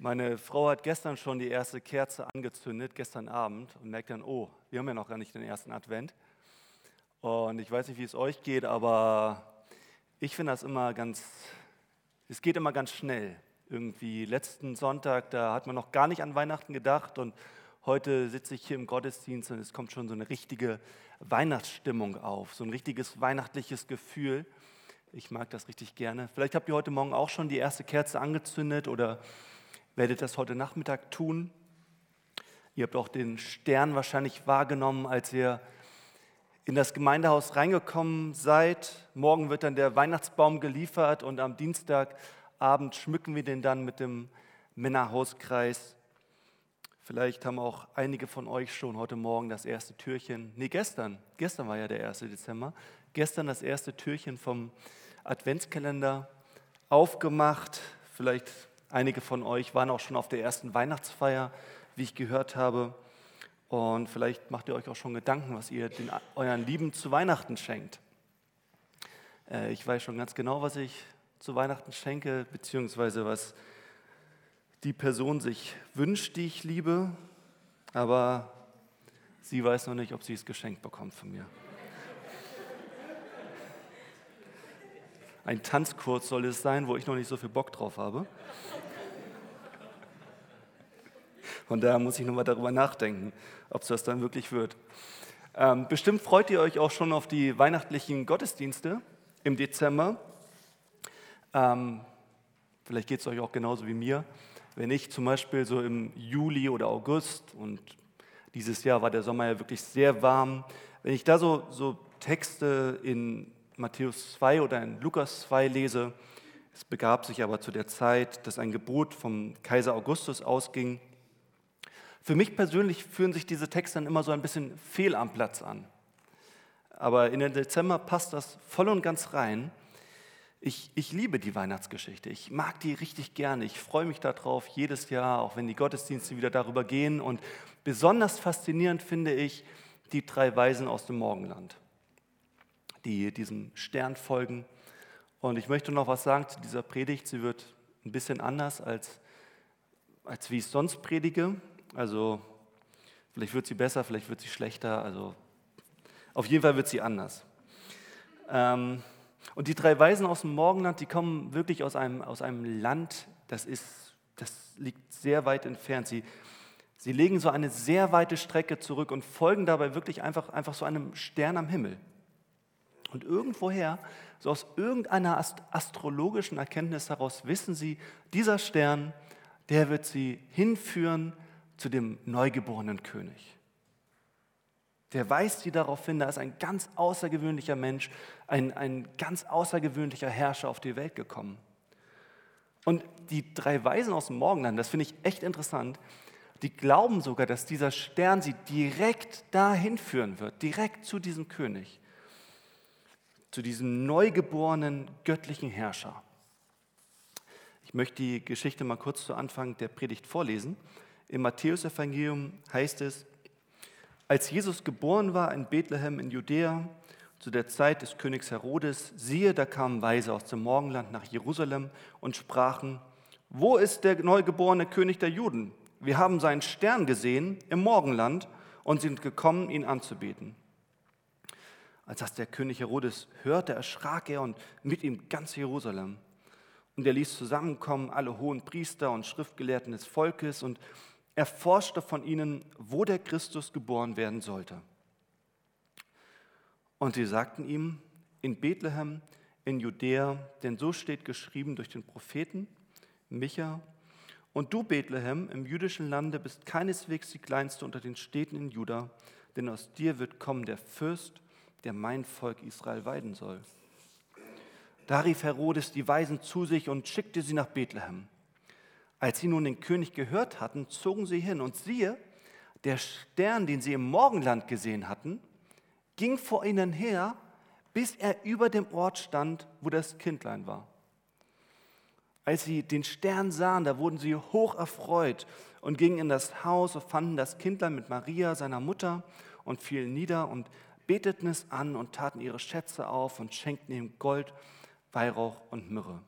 Meine Frau hat gestern schon die erste Kerze angezündet, gestern Abend, und merkt dann, oh, wir haben ja noch gar nicht den ersten Advent. Und ich weiß nicht, wie es euch geht, aber ich finde das immer ganz, es geht immer ganz schnell. Irgendwie letzten Sonntag, da hat man noch gar nicht an Weihnachten gedacht und heute sitze ich hier im Gottesdienst und es kommt schon so eine richtige Weihnachtsstimmung auf, so ein richtiges weihnachtliches Gefühl. Ich mag das richtig gerne. Vielleicht habt ihr heute Morgen auch schon die erste Kerze angezündet oder werdet das heute Nachmittag tun. Ihr habt auch den Stern wahrscheinlich wahrgenommen, als ihr in das Gemeindehaus reingekommen seid. Morgen wird dann der Weihnachtsbaum geliefert und am Dienstagabend schmücken wir den dann mit dem Männerhauskreis. Vielleicht haben auch einige von euch schon heute Morgen das erste Türchen, nee, gestern, gestern war ja der 1. Dezember, gestern das erste Türchen vom Adventskalender aufgemacht. Vielleicht Einige von euch waren auch schon auf der ersten Weihnachtsfeier, wie ich gehört habe. Und vielleicht macht ihr euch auch schon Gedanken, was ihr den, euren Lieben zu Weihnachten schenkt. Äh, ich weiß schon ganz genau, was ich zu Weihnachten schenke, beziehungsweise was die Person sich wünscht, die ich liebe. Aber sie weiß noch nicht, ob sie es geschenkt bekommt von mir. Ein Tanzkurs soll es sein, wo ich noch nicht so viel Bock drauf habe. Von daher muss ich nochmal darüber nachdenken, ob es das dann wirklich wird. Ähm, bestimmt freut ihr euch auch schon auf die weihnachtlichen Gottesdienste im Dezember. Ähm, vielleicht geht es euch auch genauso wie mir. Wenn ich zum Beispiel so im Juli oder August und dieses Jahr war der Sommer ja wirklich sehr warm, wenn ich da so, so Texte in Matthäus 2 oder in Lukas 2 lese, es begab sich aber zu der Zeit, dass ein Gebot vom Kaiser Augustus ausging, für mich persönlich fühlen sich diese Texte dann immer so ein bisschen fehl am Platz an. Aber in den Dezember passt das voll und ganz rein. Ich, ich liebe die Weihnachtsgeschichte. Ich mag die richtig gerne. Ich freue mich darauf jedes Jahr, auch wenn die Gottesdienste wieder darüber gehen. Und besonders faszinierend finde ich die drei Weisen aus dem Morgenland, die diesem Stern folgen. Und ich möchte noch was sagen zu dieser Predigt. Sie wird ein bisschen anders, als, als wie ich sonst predige. Also vielleicht wird sie besser, vielleicht wird sie schlechter. Also auf jeden Fall wird sie anders. Ähm, und die drei Weisen aus dem Morgenland, die kommen wirklich aus einem, aus einem Land, das, ist, das liegt sehr weit entfernt. Sie, sie legen so eine sehr weite Strecke zurück und folgen dabei wirklich einfach, einfach so einem Stern am Himmel. Und irgendwoher, so aus irgendeiner astrologischen Erkenntnis heraus, wissen sie, dieser Stern, der wird sie hinführen zu dem neugeborenen König. Der weist sie darauf hin, da ist ein ganz außergewöhnlicher Mensch, ein, ein ganz außergewöhnlicher Herrscher auf die Welt gekommen. Und die drei Weisen aus dem Morgenland, das finde ich echt interessant, die glauben sogar, dass dieser Stern sie direkt dahin führen wird, direkt zu diesem König, zu diesem neugeborenen göttlichen Herrscher. Ich möchte die Geschichte mal kurz zu Anfang der Predigt vorlesen. Im Matthäusevangelium heißt es, als Jesus geboren war in Bethlehem in Judäa, zu der Zeit des Königs Herodes, siehe, da kamen Weise aus dem Morgenland nach Jerusalem und sprachen, wo ist der neugeborene König der Juden? Wir haben seinen Stern gesehen im Morgenland und sind gekommen, ihn anzubeten. Als das der König Herodes hörte, erschrak er und mit ihm ganz Jerusalem. Und er ließ zusammenkommen alle hohen Priester und Schriftgelehrten des Volkes und erforschte von ihnen, wo der Christus geboren werden sollte. Und sie sagten ihm, in Bethlehem, in Judäa, denn so steht geschrieben durch den Propheten Micha. Und du, Bethlehem, im jüdischen Lande bist keineswegs die kleinste unter den Städten in Juda, denn aus dir wird kommen der Fürst, der mein Volk Israel weiden soll. Da rief Herodes die Weisen zu sich und schickte sie nach Bethlehem. Als sie nun den König gehört hatten, zogen sie hin und siehe, der Stern, den sie im Morgenland gesehen hatten, ging vor ihnen her, bis er über dem Ort stand, wo das Kindlein war. Als sie den Stern sahen, da wurden sie hoch erfreut und gingen in das Haus und fanden das Kindlein mit Maria, seiner Mutter, und fielen nieder und beteten es an und taten ihre Schätze auf und schenkten ihm Gold, Weihrauch und Myrrhe.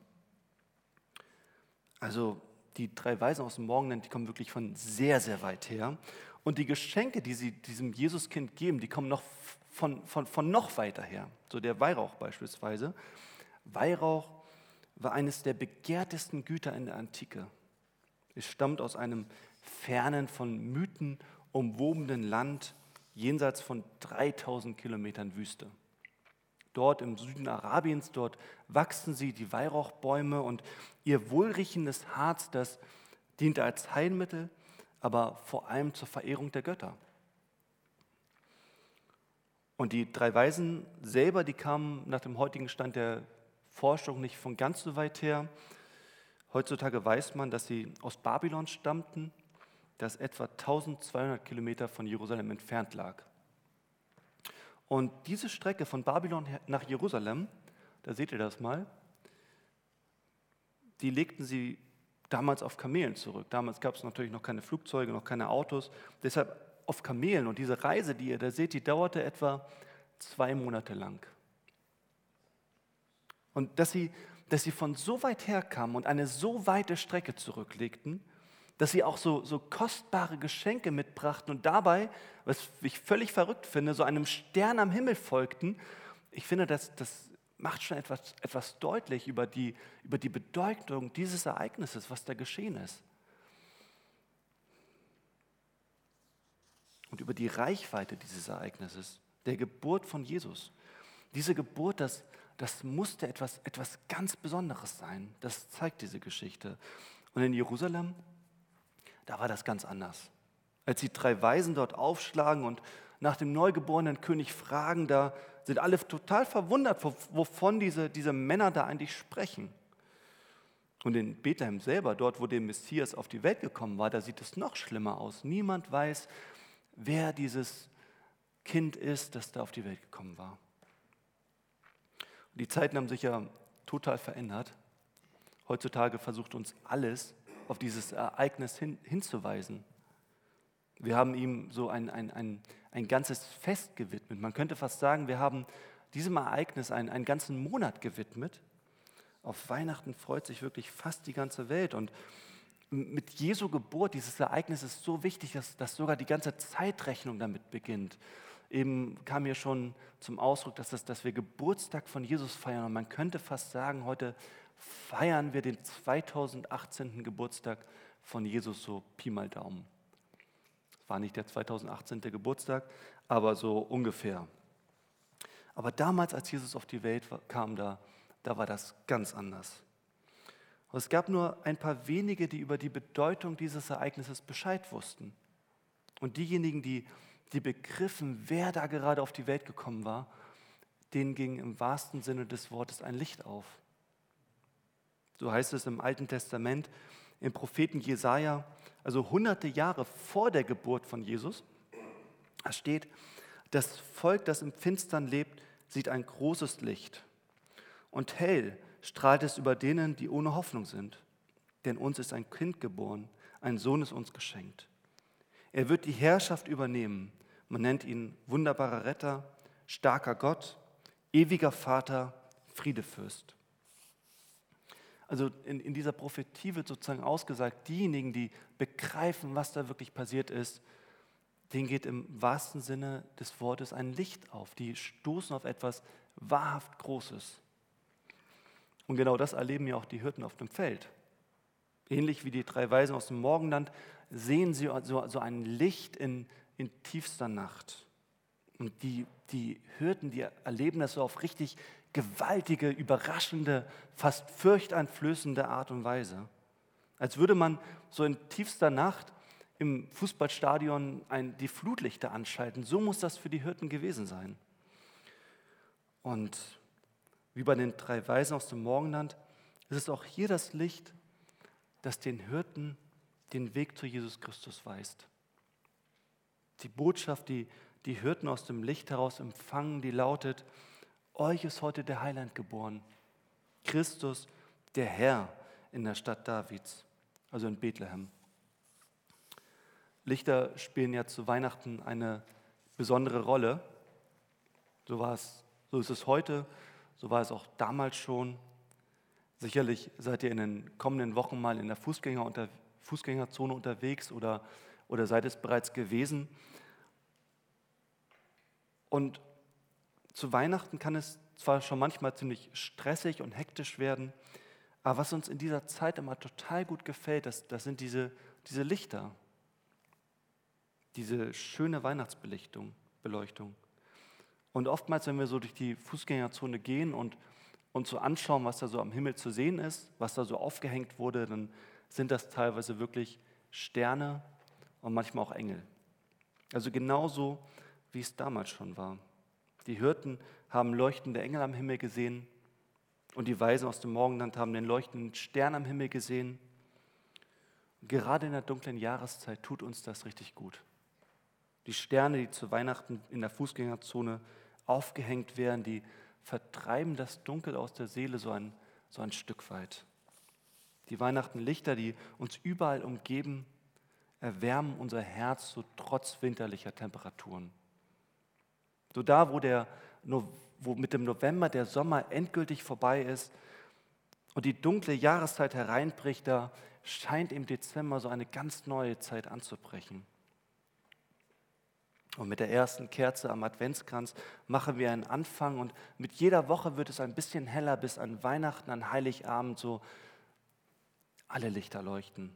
Also die drei Weisen aus dem Morgenland, die kommen wirklich von sehr, sehr weit her. Und die Geschenke, die sie diesem Jesuskind geben, die kommen noch von, von, von noch weiter her. So der Weihrauch beispielsweise. Weihrauch war eines der begehrtesten Güter in der Antike. Es stammt aus einem fernen, von Mythen umwobenen Land jenseits von 3000 Kilometern Wüste. Dort im Süden Arabiens, dort wachsen sie, die Weihrauchbäume und ihr wohlriechendes Harz, das diente als Heilmittel, aber vor allem zur Verehrung der Götter. Und die drei Weisen selber, die kamen nach dem heutigen Stand der Forschung nicht von ganz so weit her. Heutzutage weiß man, dass sie aus Babylon stammten, das etwa 1200 Kilometer von Jerusalem entfernt lag. Und diese Strecke von Babylon nach Jerusalem, da seht ihr das mal, die legten sie damals auf Kamelen zurück. Damals gab es natürlich noch keine Flugzeuge, noch keine Autos. Deshalb auf Kamelen. Und diese Reise, die ihr da seht, die dauerte etwa zwei Monate lang. Und dass sie, dass sie von so weit her kamen und eine so weite Strecke zurücklegten, dass sie auch so, so kostbare Geschenke mitbrachten und dabei, was ich völlig verrückt finde, so einem Stern am Himmel folgten. Ich finde, das, das macht schon etwas, etwas deutlich über die, über die Bedeutung dieses Ereignisses, was da geschehen ist. Und über die Reichweite dieses Ereignisses, der Geburt von Jesus. Diese Geburt, das, das musste etwas, etwas ganz Besonderes sein. Das zeigt diese Geschichte. Und in Jerusalem da war das ganz anders. Als die drei Weisen dort aufschlagen und nach dem neugeborenen König fragen, da sind alle total verwundert, wovon diese, diese Männer da eigentlich sprechen. Und in Bethlehem selber, dort wo der Messias auf die Welt gekommen war, da sieht es noch schlimmer aus. Niemand weiß, wer dieses Kind ist, das da auf die Welt gekommen war. Die Zeiten haben sich ja total verändert. Heutzutage versucht uns alles auf dieses Ereignis hin, hinzuweisen. Wir haben ihm so ein, ein, ein, ein ganzes Fest gewidmet. Man könnte fast sagen, wir haben diesem Ereignis einen, einen ganzen Monat gewidmet. Auf Weihnachten freut sich wirklich fast die ganze Welt. Und mit Jesu Geburt, dieses Ereignis ist so wichtig, dass, dass sogar die ganze Zeitrechnung damit beginnt. Eben kam hier schon zum Ausdruck, dass, das, dass wir Geburtstag von Jesus feiern. Und man könnte fast sagen, heute feiern wir den 2018. Geburtstag von Jesus so Pi mal Daumen. Es war nicht der 2018. Geburtstag, aber so ungefähr. Aber damals, als Jesus auf die Welt kam, da, da war das ganz anders. Es gab nur ein paar wenige, die über die Bedeutung dieses Ereignisses Bescheid wussten. Und diejenigen, die, die begriffen, wer da gerade auf die Welt gekommen war, denen ging im wahrsten Sinne des Wortes ein Licht auf. So heißt es im Alten Testament, im Propheten Jesaja, also hunderte Jahre vor der Geburt von Jesus. Da steht, das Volk, das im Finstern lebt, sieht ein großes Licht. Und hell strahlt es über denen, die ohne Hoffnung sind. Denn uns ist ein Kind geboren, ein Sohn ist uns geschenkt. Er wird die Herrschaft übernehmen. Man nennt ihn wunderbarer Retter, starker Gott, ewiger Vater, Friedefürst. Also in, in dieser Prophetie wird sozusagen ausgesagt, diejenigen, die begreifen, was da wirklich passiert ist, denen geht im wahrsten Sinne des Wortes ein Licht auf. Die stoßen auf etwas wahrhaft Großes. Und genau das erleben ja auch die Hirten auf dem Feld. Ähnlich wie die drei Weisen aus dem Morgenland sehen sie so, so ein Licht in, in tiefster Nacht. Und die, die Hirten, die erleben das so auf richtig gewaltige, überraschende, fast fürchteinflößende Art und Weise. Als würde man so in tiefster Nacht im Fußballstadion ein, die Flutlichter anschalten. So muss das für die Hirten gewesen sein. Und wie bei den drei Weisen aus dem Morgenland ist es auch hier das Licht, das den Hirten den Weg zu Jesus Christus weist. Die Botschaft, die die Hirten aus dem Licht heraus empfangen, die lautet, euch ist heute der Heiland geboren. Christus, der Herr in der Stadt Davids, also in Bethlehem. Lichter spielen ja zu Weihnachten eine besondere Rolle. So war es, so ist es heute, so war es auch damals schon. Sicherlich seid ihr in den kommenden Wochen mal in der Fußgänger unter, Fußgängerzone unterwegs oder, oder seid es bereits gewesen. Und zu Weihnachten kann es zwar schon manchmal ziemlich stressig und hektisch werden, aber was uns in dieser Zeit immer total gut gefällt, das, das sind diese, diese Lichter, diese schöne Weihnachtsbeleuchtung. Beleuchtung. Und oftmals, wenn wir so durch die Fußgängerzone gehen und uns so anschauen, was da so am Himmel zu sehen ist, was da so aufgehängt wurde, dann sind das teilweise wirklich Sterne und manchmal auch Engel. Also genauso, wie es damals schon war. Die Hirten haben leuchtende Engel am Himmel gesehen und die Weisen aus dem Morgenland haben den leuchtenden Stern am Himmel gesehen. Gerade in der dunklen Jahreszeit tut uns das richtig gut. Die Sterne, die zu Weihnachten in der Fußgängerzone aufgehängt werden, die vertreiben das Dunkel aus der Seele so ein, so ein Stück weit. Die Weihnachtenlichter, die uns überall umgeben, erwärmen unser Herz so trotz winterlicher Temperaturen. So da, wo, der, wo mit dem November der Sommer endgültig vorbei ist und die dunkle Jahreszeit hereinbricht, da scheint im Dezember so eine ganz neue Zeit anzubrechen. Und mit der ersten Kerze am Adventskranz machen wir einen Anfang und mit jeder Woche wird es ein bisschen heller, bis an Weihnachten, an Heiligabend so alle Lichter leuchten.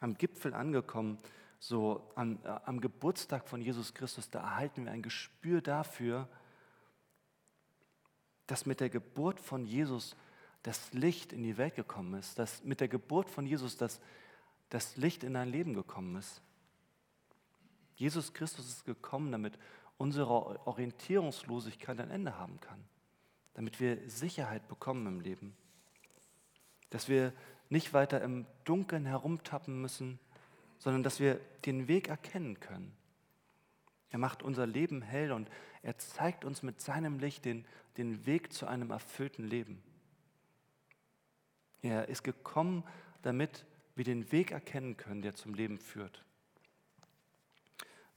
Am Gipfel angekommen, so am, äh, am Geburtstag von Jesus Christus, da erhalten wir ein Gespür dafür, dass mit der Geburt von Jesus das Licht in die Welt gekommen ist, dass mit der Geburt von Jesus das, das Licht in dein Leben gekommen ist. Jesus Christus ist gekommen, damit unsere Orientierungslosigkeit ein Ende haben kann, damit wir Sicherheit bekommen im Leben, dass wir nicht weiter im Dunkeln herumtappen müssen, sondern dass wir den Weg erkennen können. Er macht unser Leben hell und er zeigt uns mit seinem Licht den, den Weg zu einem erfüllten Leben. Er ist gekommen, damit wir den Weg erkennen können, der zum Leben führt.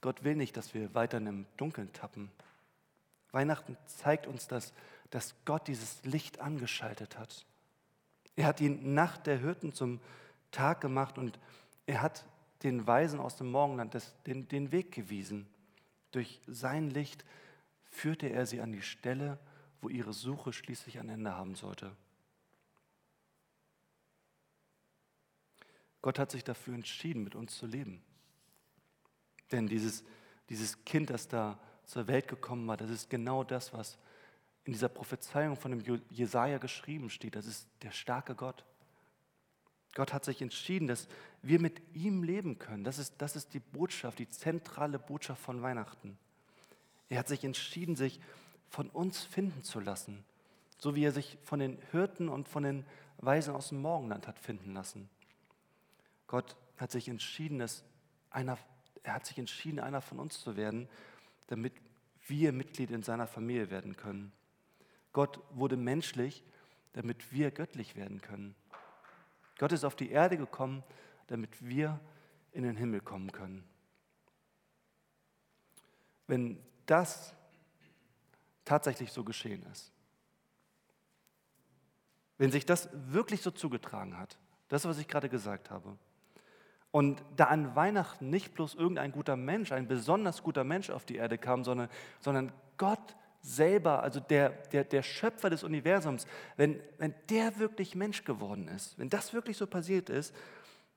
Gott will nicht, dass wir weiter im Dunkeln tappen. Weihnachten zeigt uns, dass, dass Gott dieses Licht angeschaltet hat. Er hat die Nacht der Hirten zum Tag gemacht und er hat den Weisen aus dem Morgenland das, den, den Weg gewiesen. Durch sein Licht führte er sie an die Stelle, wo ihre Suche schließlich ein Ende haben sollte. Gott hat sich dafür entschieden, mit uns zu leben. Denn dieses, dieses Kind, das da zur Welt gekommen war, das ist genau das, was in dieser Prophezeiung von dem Jesaja geschrieben steht. Das ist der starke Gott. Gott hat sich entschieden, dass wir mit ihm leben können. Das ist, das ist die Botschaft, die zentrale Botschaft von Weihnachten. Er hat sich entschieden, sich von uns finden zu lassen, so wie er sich von den Hirten und von den Weisen aus dem Morgenland hat finden lassen. Gott hat sich entschieden, dass einer er hat sich entschieden, einer von uns zu werden, damit wir Mitglied in seiner Familie werden können. Gott wurde menschlich, damit wir göttlich werden können. Gott ist auf die Erde gekommen, damit wir in den Himmel kommen können. Wenn das tatsächlich so geschehen ist, wenn sich das wirklich so zugetragen hat, das, was ich gerade gesagt habe, und da an Weihnachten nicht bloß irgendein guter Mensch, ein besonders guter Mensch auf die Erde kam, sondern, sondern Gott selber, also der, der, der Schöpfer des Universums, wenn, wenn der wirklich Mensch geworden ist, wenn das wirklich so passiert ist,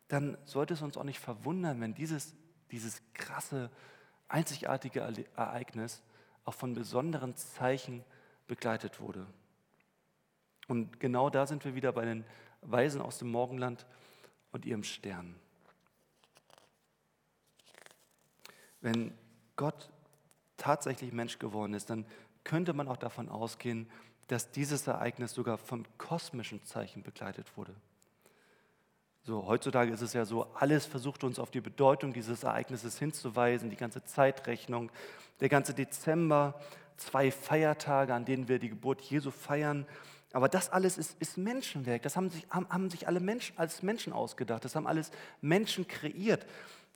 dann sollte es uns auch nicht verwundern, wenn dieses, dieses krasse, einzigartige Ereignis auch von besonderen Zeichen begleitet wurde. Und genau da sind wir wieder bei den Weisen aus dem Morgenland und ihrem Stern. Wenn Gott tatsächlich Mensch geworden ist, dann könnte man auch davon ausgehen, dass dieses Ereignis sogar von kosmischen Zeichen begleitet wurde. So, heutzutage ist es ja so, alles versucht uns auf die Bedeutung dieses Ereignisses hinzuweisen, die ganze Zeitrechnung, der ganze Dezember, zwei Feiertage, an denen wir die Geburt Jesu feiern. Aber das alles ist, ist Menschenwerk. Das haben sich, haben, haben sich alle Menschen als Menschen ausgedacht. Das haben alles Menschen kreiert.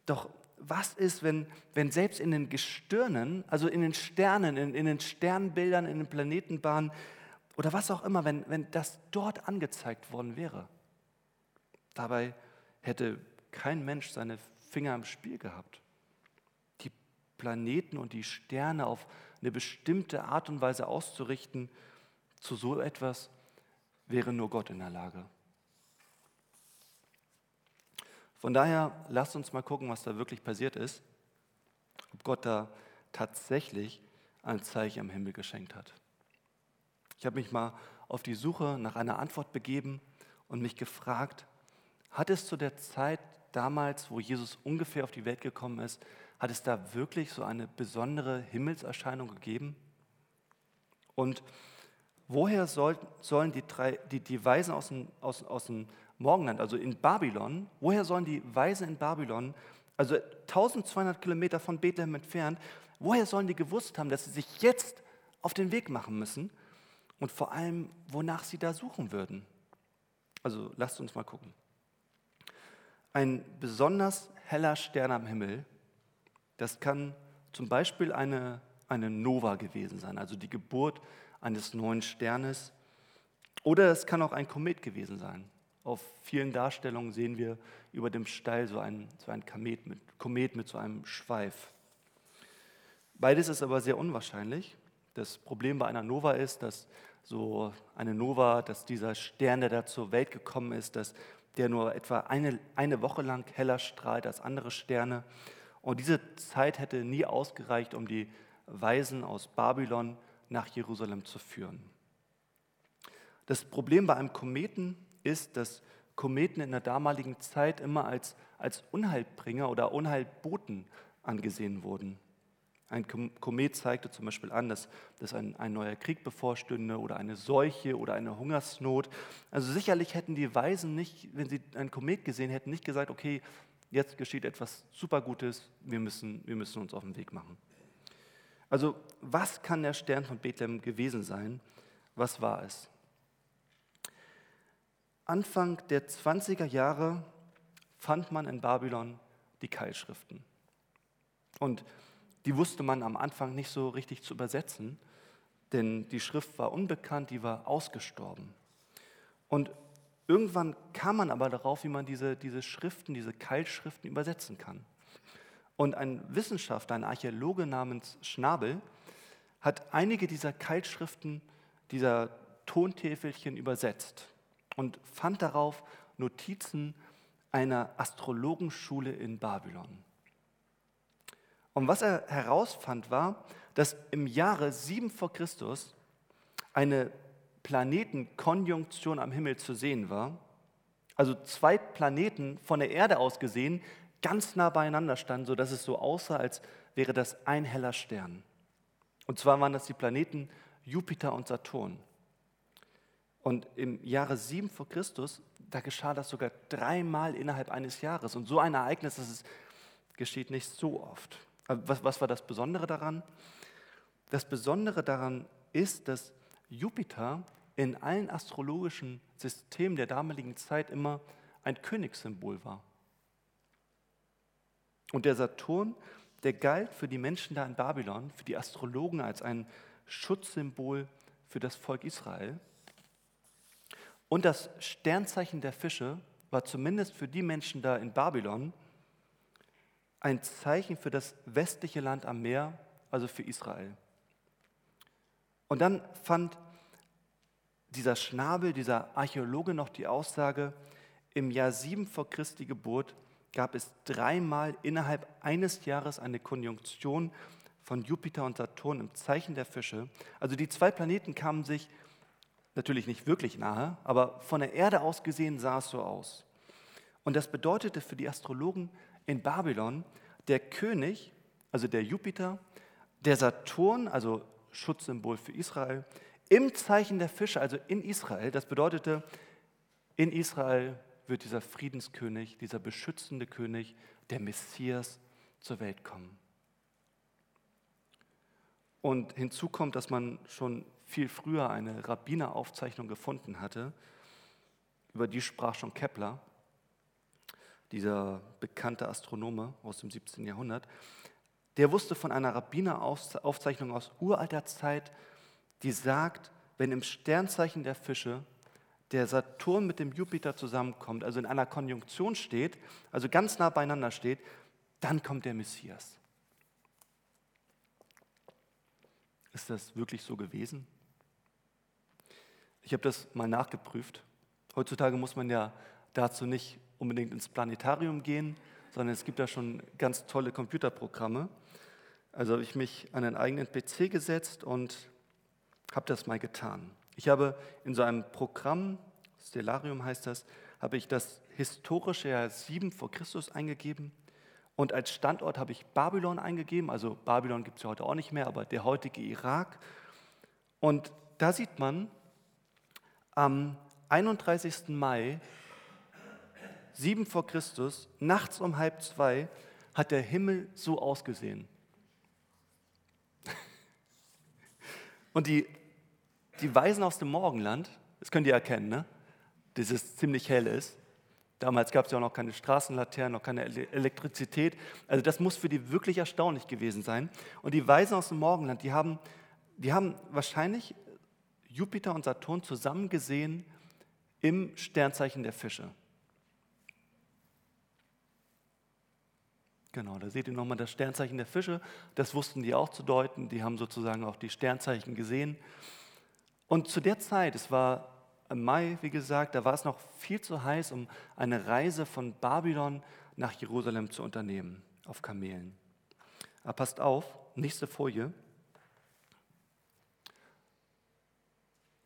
Doch was ist, wenn, wenn selbst in den Gestirnen, also in den Sternen, in, in den Sternbildern, in den Planetenbahnen oder was auch immer, wenn, wenn das dort angezeigt worden wäre. Dabei hätte kein Mensch seine Finger im Spiel gehabt. Die Planeten und die Sterne auf eine bestimmte Art und Weise auszurichten, zu so etwas wäre nur Gott in der Lage. Von daher lasst uns mal gucken, was da wirklich passiert ist, ob Gott da tatsächlich ein Zeichen am Himmel geschenkt hat. Ich habe mich mal auf die Suche nach einer Antwort begeben und mich gefragt, hat es zu der Zeit damals, wo Jesus ungefähr auf die Welt gekommen ist, hat es da wirklich so eine besondere Himmelserscheinung gegeben? Und woher soll, sollen die, drei, die, die Weisen aus dem, aus, aus dem Morgenland, also in Babylon, woher sollen die Weisen in Babylon, also 1200 Kilometer von Bethlehem entfernt, woher sollen die gewusst haben, dass sie sich jetzt auf den Weg machen müssen und vor allem, wonach sie da suchen würden? Also lasst uns mal gucken. Ein besonders heller Stern am Himmel, das kann zum Beispiel eine, eine Nova gewesen sein, also die Geburt eines neuen Sternes. Oder es kann auch ein Komet gewesen sein. Auf vielen Darstellungen sehen wir über dem Steil so ein, so ein Komet, mit, Komet mit so einem Schweif. Beides ist aber sehr unwahrscheinlich. Das Problem bei einer Nova ist, dass so eine Nova, dass dieser Stern, der da zur Welt gekommen ist, dass der nur etwa eine, eine Woche lang heller strahlt als andere Sterne. Und diese Zeit hätte nie ausgereicht, um die Weisen aus Babylon nach Jerusalem zu führen. Das Problem bei einem Kometen ist, dass Kometen in der damaligen Zeit immer als, als Unheilbringer oder Unheilboten angesehen wurden. Ein Komet zeigte zum Beispiel an, dass, dass ein, ein neuer Krieg bevorstünde oder eine Seuche oder eine Hungersnot. Also sicherlich hätten die Weisen nicht, wenn sie ein Komet gesehen hätten, nicht gesagt, okay, jetzt geschieht etwas Supergutes, wir müssen, wir müssen uns auf den Weg machen. Also was kann der Stern von Bethlehem gewesen sein? Was war es? Anfang der 20er Jahre fand man in Babylon die Keilschriften. Und die wusste man am Anfang nicht so richtig zu übersetzen, denn die Schrift war unbekannt, die war ausgestorben. Und irgendwann kam man aber darauf, wie man diese, diese Schriften, diese Keilschriften übersetzen kann. Und ein Wissenschaftler, ein Archäologe namens Schnabel, hat einige dieser Keilschriften, dieser Tontäfelchen übersetzt und fand darauf Notizen einer Astrologenschule in Babylon. Und was er herausfand, war, dass im Jahre 7 vor Christus eine Planetenkonjunktion am Himmel zu sehen war. Also zwei Planeten von der Erde aus gesehen ganz nah beieinander standen, sodass es so aussah, als wäre das ein heller Stern. Und zwar waren das die Planeten Jupiter und Saturn. Und im Jahre 7 vor Christus, da geschah das sogar dreimal innerhalb eines Jahres. Und so ein Ereignis, das ist, geschieht nicht so oft. Was, was war das Besondere daran? Das Besondere daran ist, dass Jupiter in allen astrologischen Systemen der damaligen Zeit immer ein Königssymbol war. Und der Saturn, der galt für die Menschen da in Babylon, für die Astrologen als ein Schutzsymbol für das Volk Israel. Und das Sternzeichen der Fische war zumindest für die Menschen da in Babylon ein Zeichen für das westliche Land am Meer, also für Israel. Und dann fand dieser Schnabel, dieser Archäologe noch die Aussage, im Jahr 7 vor Christi Geburt gab es dreimal innerhalb eines Jahres eine Konjunktion von Jupiter und Saturn im Zeichen der Fische. Also die zwei Planeten kamen sich natürlich nicht wirklich nahe, aber von der Erde aus gesehen sah es so aus. Und das bedeutete für die Astrologen in Babylon, der König, also der Jupiter, der Saturn, also Schutzsymbol für Israel, im Zeichen der Fische, also in Israel, das bedeutete, in Israel wird dieser Friedenskönig, dieser beschützende König, der Messias zur Welt kommen. Und hinzu kommt, dass man schon viel früher eine Rabbineraufzeichnung gefunden hatte. Über die sprach schon Kepler, dieser bekannte Astronome aus dem 17. Jahrhundert. Der wusste von einer Rabbineraufzeichnung aus uralter Zeit, die sagt, wenn im Sternzeichen der Fische der Saturn mit dem Jupiter zusammenkommt, also in einer Konjunktion steht, also ganz nah beieinander steht, dann kommt der Messias. Ist das wirklich so gewesen? Ich habe das mal nachgeprüft. Heutzutage muss man ja dazu nicht unbedingt ins Planetarium gehen, sondern es gibt da schon ganz tolle Computerprogramme. Also habe ich mich an einen eigenen PC gesetzt und habe das mal getan. Ich habe in so einem Programm, Stellarium heißt das, habe ich das historische Jahr 7 vor Christus eingegeben und als Standort habe ich Babylon eingegeben. Also Babylon gibt es ja heute auch nicht mehr, aber der heutige Irak. Und da sieht man, am 31. Mai 7 vor Christus, nachts um halb zwei, hat der Himmel so ausgesehen. Und die, die Weisen aus dem Morgenland, das könnt ihr erkennen, ne? dass es ziemlich hell ist. Damals gab es ja auch noch keine Straßenlaternen, noch keine Elektrizität. Also das muss für die wirklich erstaunlich gewesen sein. Und die Weisen aus dem Morgenland, die haben, die haben wahrscheinlich Jupiter und Saturn zusammen gesehen im Sternzeichen der Fische. Genau, da seht ihr nochmal das Sternzeichen der Fische. Das wussten die auch zu deuten. Die haben sozusagen auch die Sternzeichen gesehen. Und zu der Zeit, es war im Mai, wie gesagt, da war es noch viel zu heiß, um eine Reise von Babylon nach Jerusalem zu unternehmen, auf Kamelen. Aber passt auf, nächste Folie.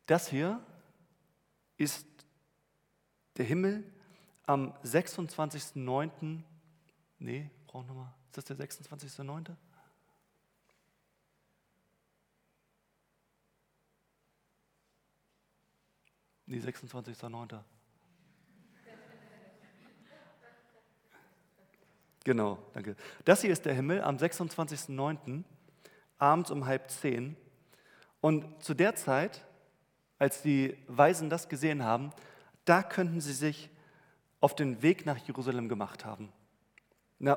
Das hier ist der Himmel am 26.09. Nee, brauche nochmal. Ist das der 26.09.? Nee, 26.09. Genau, danke. Das hier ist der Himmel am 26.09. abends um halb zehn. Und zu der Zeit, als die Weisen das gesehen haben, da könnten sie sich auf den Weg nach Jerusalem gemacht haben.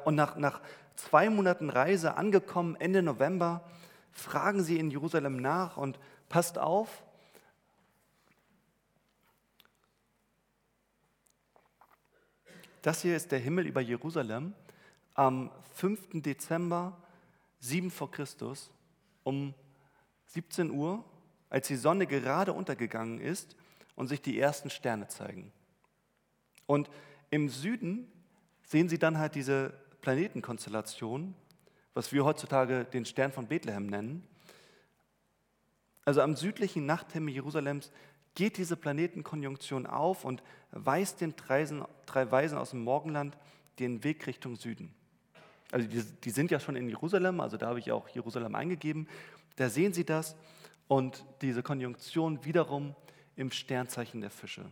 Und nach, nach zwei Monaten Reise angekommen, Ende November, fragen sie in Jerusalem nach und passt auf, das hier ist der Himmel über Jerusalem am 5. Dezember 7 vor Christus um 17 Uhr, als die Sonne gerade untergegangen ist und sich die ersten Sterne zeigen. Und im Süden sehen Sie dann halt diese Planetenkonstellation, was wir heutzutage den Stern von Bethlehem nennen. Also am südlichen Nachthimmel Jerusalems geht diese Planetenkonjunktion auf und weist den drei Weisen aus dem Morgenland den Weg Richtung Süden. Also die, die sind ja schon in Jerusalem, also da habe ich auch Jerusalem eingegeben. Da sehen Sie das und diese Konjunktion wiederum im Sternzeichen der Fische.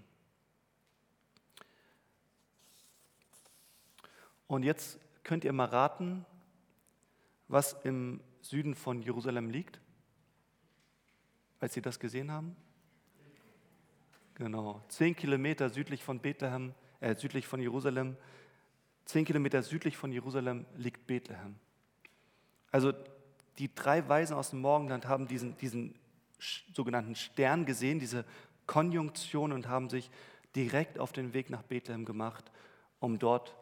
Und jetzt könnt ihr mal raten, was im Süden von Jerusalem liegt, als sie das gesehen haben. Genau, zehn Kilometer südlich von Bethlehem, äh, südlich von Jerusalem, zehn Kilometer südlich von Jerusalem liegt Bethlehem. Also die drei Weisen aus dem Morgenland haben diesen, diesen sogenannten Stern gesehen, diese Konjunktion und haben sich direkt auf den Weg nach Bethlehem gemacht, um dort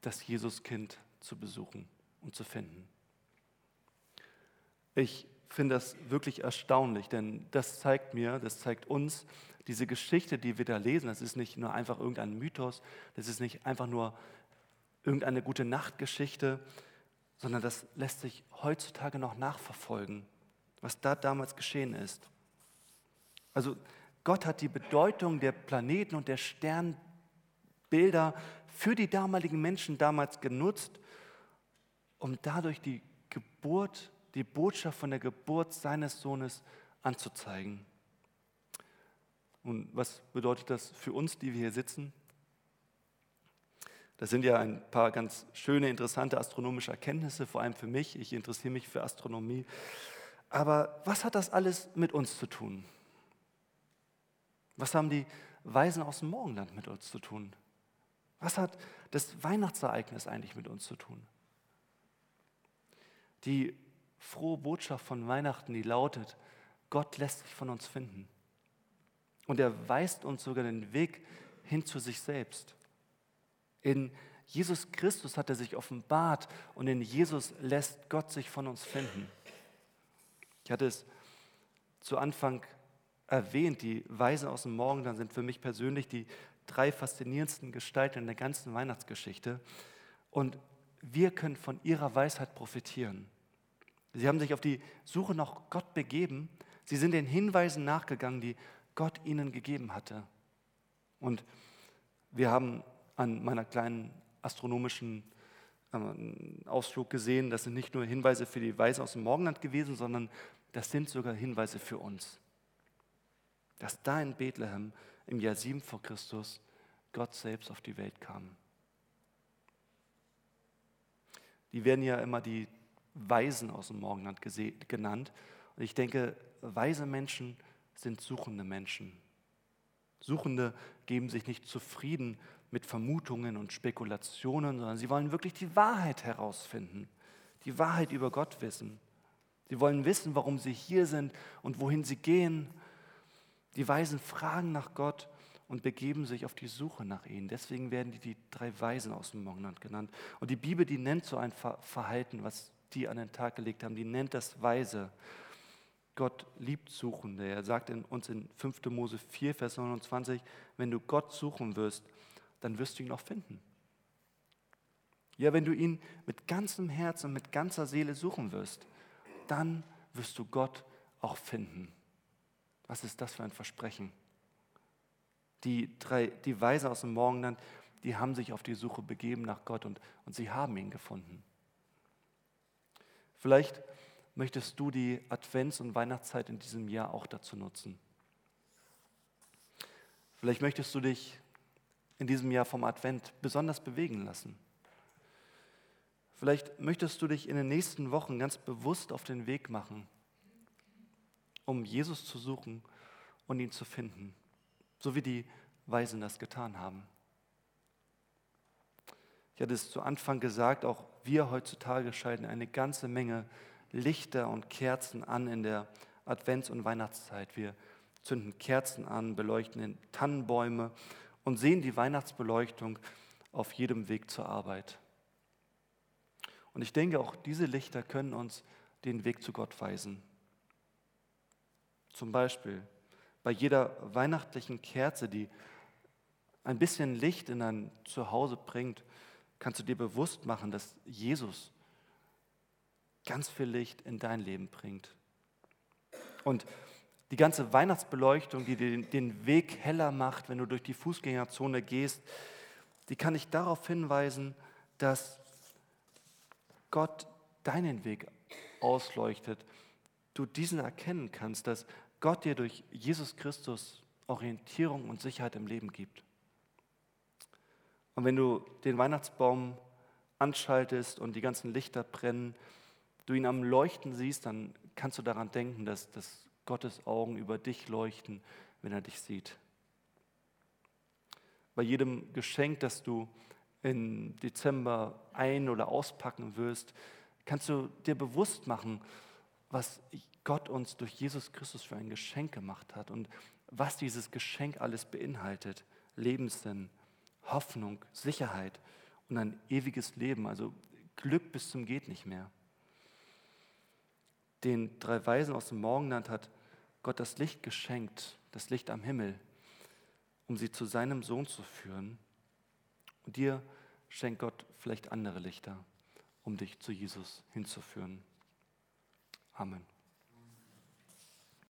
das Jesuskind zu besuchen und zu finden. Ich finde das wirklich erstaunlich, denn das zeigt mir, das zeigt uns, diese Geschichte, die wir da lesen, das ist nicht nur einfach irgendein Mythos, das ist nicht einfach nur irgendeine gute Nachtgeschichte, sondern das lässt sich heutzutage noch nachverfolgen, was da damals geschehen ist. Also Gott hat die Bedeutung der Planeten und der Sterne Bilder für die damaligen Menschen damals genutzt, um dadurch die Geburt, die Botschaft von der Geburt seines Sohnes anzuzeigen. Und was bedeutet das für uns, die wir hier sitzen? Das sind ja ein paar ganz schöne, interessante astronomische Erkenntnisse, vor allem für mich. Ich interessiere mich für Astronomie. Aber was hat das alles mit uns zu tun? Was haben die Weisen aus dem Morgenland mit uns zu tun? Was hat das Weihnachtsereignis eigentlich mit uns zu tun? Die frohe Botschaft von Weihnachten, die lautet, Gott lässt sich von uns finden. Und er weist uns sogar den Weg hin zu sich selbst. In Jesus Christus hat er sich offenbart und in Jesus lässt Gott sich von uns finden. Ich hatte es zu Anfang erwähnt, die Weisen aus dem Morgenland sind für mich persönlich die drei faszinierendsten Gestalten in der ganzen Weihnachtsgeschichte. Und wir können von ihrer Weisheit profitieren. Sie haben sich auf die Suche nach Gott begeben. Sie sind den Hinweisen nachgegangen, die Gott ihnen gegeben hatte. Und wir haben an meiner kleinen astronomischen ähm, Ausflug gesehen, das sind nicht nur Hinweise für die Weise aus dem Morgenland gewesen, sondern das sind sogar Hinweise für uns. Dass da in Bethlehem im Jahr 7 vor Christus Gott selbst auf die Welt kam. Die werden ja immer die Weisen aus dem Morgenland genannt. Und ich denke, weise Menschen sind suchende Menschen. Suchende geben sich nicht zufrieden mit Vermutungen und Spekulationen, sondern sie wollen wirklich die Wahrheit herausfinden, die Wahrheit über Gott wissen. Sie wollen wissen, warum sie hier sind und wohin sie gehen. Die Weisen fragen nach Gott und begeben sich auf die Suche nach ihnen. Deswegen werden die die drei Weisen aus dem Morgenland genannt. Und die Bibel, die nennt so ein Verhalten, was die an den Tag gelegt haben, die nennt das Weise. Gott liebt Suchende. Er sagt in, uns in 5. Mose 4, Vers 29, wenn du Gott suchen wirst, dann wirst du ihn auch finden. Ja, wenn du ihn mit ganzem Herzen und mit ganzer Seele suchen wirst, dann wirst du Gott auch finden. Was ist das für ein Versprechen? Die, drei, die Weise aus dem Morgenland, die haben sich auf die Suche begeben nach Gott und, und sie haben ihn gefunden. Vielleicht möchtest du die Advents- und Weihnachtszeit in diesem Jahr auch dazu nutzen. Vielleicht möchtest du dich in diesem Jahr vom Advent besonders bewegen lassen. Vielleicht möchtest du dich in den nächsten Wochen ganz bewusst auf den Weg machen, um Jesus zu suchen und ihn zu finden, so wie die Weisen das getan haben. Ich hatte es zu Anfang gesagt, auch wir heutzutage schalten eine ganze Menge Lichter und Kerzen an in der Advents- und Weihnachtszeit. Wir zünden Kerzen an, beleuchten Tannenbäume und sehen die Weihnachtsbeleuchtung auf jedem Weg zur Arbeit. Und ich denke, auch diese Lichter können uns den Weg zu Gott weisen. Zum Beispiel bei jeder weihnachtlichen Kerze, die ein bisschen Licht in dein Zuhause bringt, kannst du dir bewusst machen, dass Jesus ganz viel Licht in dein Leben bringt. Und die ganze Weihnachtsbeleuchtung, die dir den Weg heller macht, wenn du durch die Fußgängerzone gehst, die kann dich darauf hinweisen, dass Gott deinen Weg ausleuchtet, du diesen erkennen kannst, dass Gott dir durch Jesus Christus Orientierung und Sicherheit im Leben gibt. Und wenn du den Weihnachtsbaum anschaltest und die ganzen Lichter brennen, du ihn am Leuchten siehst, dann kannst du daran denken, dass, dass Gottes Augen über dich leuchten, wenn er dich sieht. Bei jedem Geschenk, das du im Dezember ein- oder auspacken wirst, kannst du dir bewusst machen, was Gott uns durch Jesus Christus für ein Geschenk gemacht hat und was dieses Geschenk alles beinhaltet. Lebenssinn, Hoffnung, Sicherheit und ein ewiges Leben, also Glück bis zum geht nicht mehr. Den drei Weisen aus dem Morgenland hat Gott das Licht geschenkt, das Licht am Himmel, um sie zu seinem Sohn zu führen. Und dir schenkt Gott vielleicht andere Lichter, um dich zu Jesus hinzuführen. Amen.